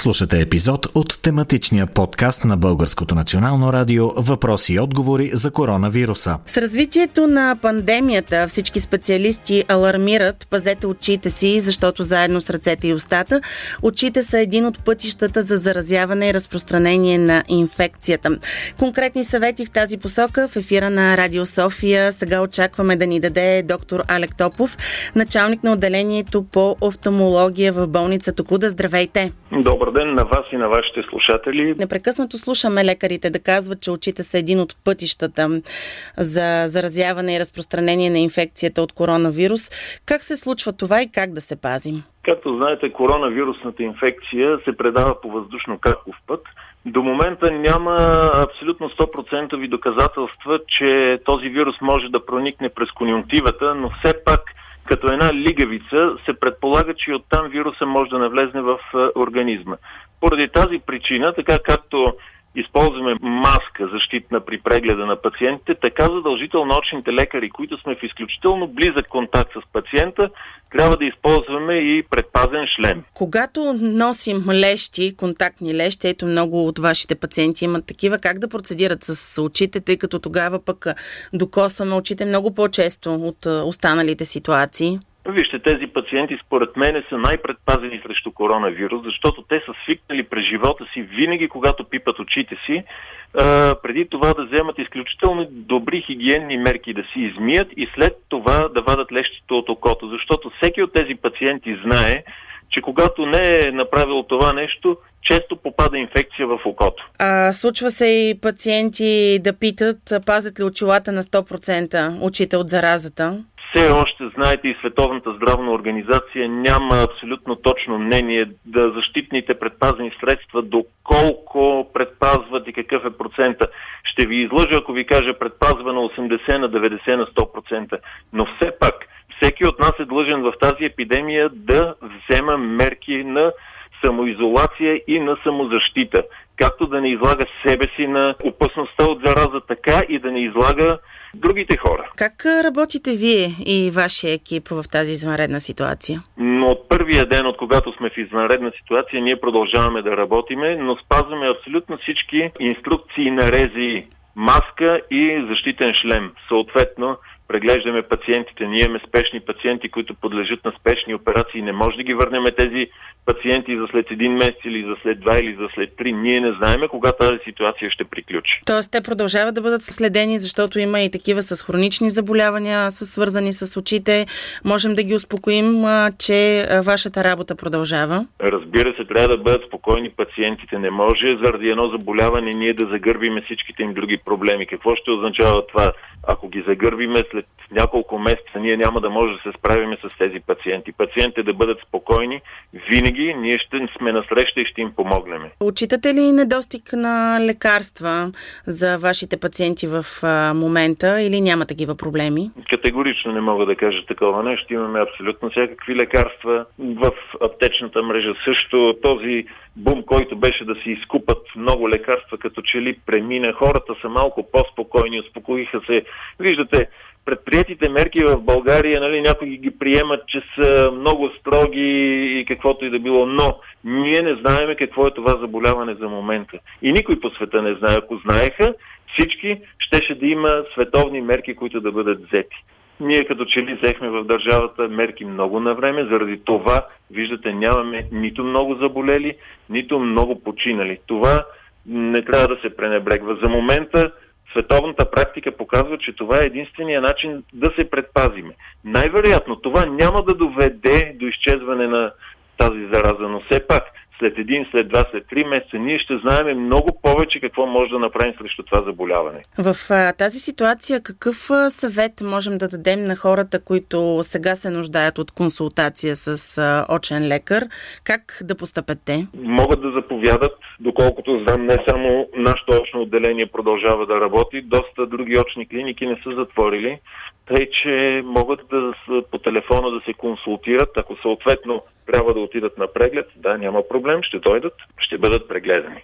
Слушате епизод от тематичния подкаст на Българското национално радио Въпроси и отговори за коронавируса. С развитието на пандемията всички специалисти алармират пазете очите си, защото заедно с ръцете и устата, очите са един от пътищата за заразяване и разпространение на инфекцията. Конкретни съвети в тази посока в ефира на Радио София сега очакваме да ни даде доктор Алек Топов, началник на отделението по офтомология в болница Токуда. Здравейте! Добър ден на вас и на вашите слушатели. Непрекъснато слушаме лекарите да казват, че очите са един от пътищата за заразяване и разпространение на инфекцията от коронавирус. Как се случва това и как да се пазим? Както знаете, коронавирусната инфекция се предава по въздушно-краков път. До момента няма абсолютно 100% доказателства, че този вирус може да проникне през конюнктивата, но все пак – като една лигавица, се предполага, че оттам вируса може да навлезне в организма. Поради тази причина, така както използваме маска защитна при прегледа на пациентите, така задължително очните лекари, които сме в изключително близък контакт с пациента, трябва да използваме и предпазен шлем. Когато носим лещи, контактни лещи, ето много от вашите пациенти имат такива, как да процедират с очите, тъй като тогава пък докосваме очите много по-често от останалите ситуации? Вижте, тези пациенти според мен са най-предпазени срещу коронавирус, защото те са свикнали през живота си винаги, когато пипат очите си, преди това да вземат изключително добри хигиенни мерки да си измият и след това да вадат лещите от окото, защото всеки от тези пациенти знае, че когато не е направил това нещо, често попада инфекция в окото. А случва се и пациенти да питат, пазят ли очилата на 100% очите от заразата? Все още, знаете, и Световната здравна организация няма абсолютно точно мнение да защитните предпазни средства, доколко предпазват и какъв е процента. Ще ви излъжа, ако ви кажа предпазва на 80, на 90, на 100%. Но все пак, всеки от нас е длъжен в тази епидемия да взема мерки на самоизолация и на самозащита. Както да не излага себе си на опасността от зараза, така и да не излага другите хора. Как работите вие и вашия екип в тази извънредна ситуация? Но от първия ден, от когато сме в извънредна ситуация, ние продължаваме да работиме, но спазваме абсолютно всички инструкции на рези маска и защитен шлем. Съответно, преглеждаме пациентите. Ние имаме спешни пациенти, които подлежат на спешни операции. Не може да ги върнем тези пациенти за след един месец или за след два или за след три. Ние не знаеме кога тази ситуация ще приключи. Тоест те продължават да бъдат следени, защото има и такива с хронични заболявания, са свързани с очите. Можем да ги успокоим, че вашата работа продължава? Разбира се, трябва да бъдат спокойни пациентите. Не може заради едно заболяване ние да загърбиме всичките им други проблеми. Какво ще означава това? Ако ги загърбиме след няколко месеца, ние няма да може да се справиме с тези пациенти. Пациентите да бъдат спокойни, винаги ние ще сме насреща и ще им помогнем. Отчитате ли недостиг на лекарства за вашите пациенти в момента или няма такива проблеми? Категорично не мога да кажа такова нещо. Имаме абсолютно всякакви лекарства в аптечната мрежа. Също този бум, който беше да си изкупат много лекарства, като че ли премина. Хората са малко по-спокойни, успокоиха се. Виждате, предприятите мерки в България, нали, някои ги приемат, че са много строги и каквото и да било, но ние не знаеме какво е това заболяване за момента. И никой по света не знае. Ако знаеха, всички щеше да има световни мерки, които да бъдат взети. Ние като че ли взехме в държавата мерки много на време, заради това, виждате, нямаме нито много заболели, нито много починали. Това не трябва да се пренебрегва. За момента световната практика показва, че това е единствения начин да се предпазиме. Най-вероятно това няма да доведе до изчезване на тази зараза, но все пак след един, след два, след три месеца, ние ще знаем много повече какво може да направим срещу това заболяване. В а, тази ситуация какъв съвет можем да дадем на хората, които сега се нуждаят от консултация с а, очен лекар? Как да постъпят те? Могат да заповядат, доколкото знам, не само нашето очно отделение продължава да работи, доста други очни клиники не са затворили, тъй че могат да по телефона да се консултират, ако съответно трябва да отидат на преглед, да, няма проблем, ще дойдат, ще бъдат прегледани.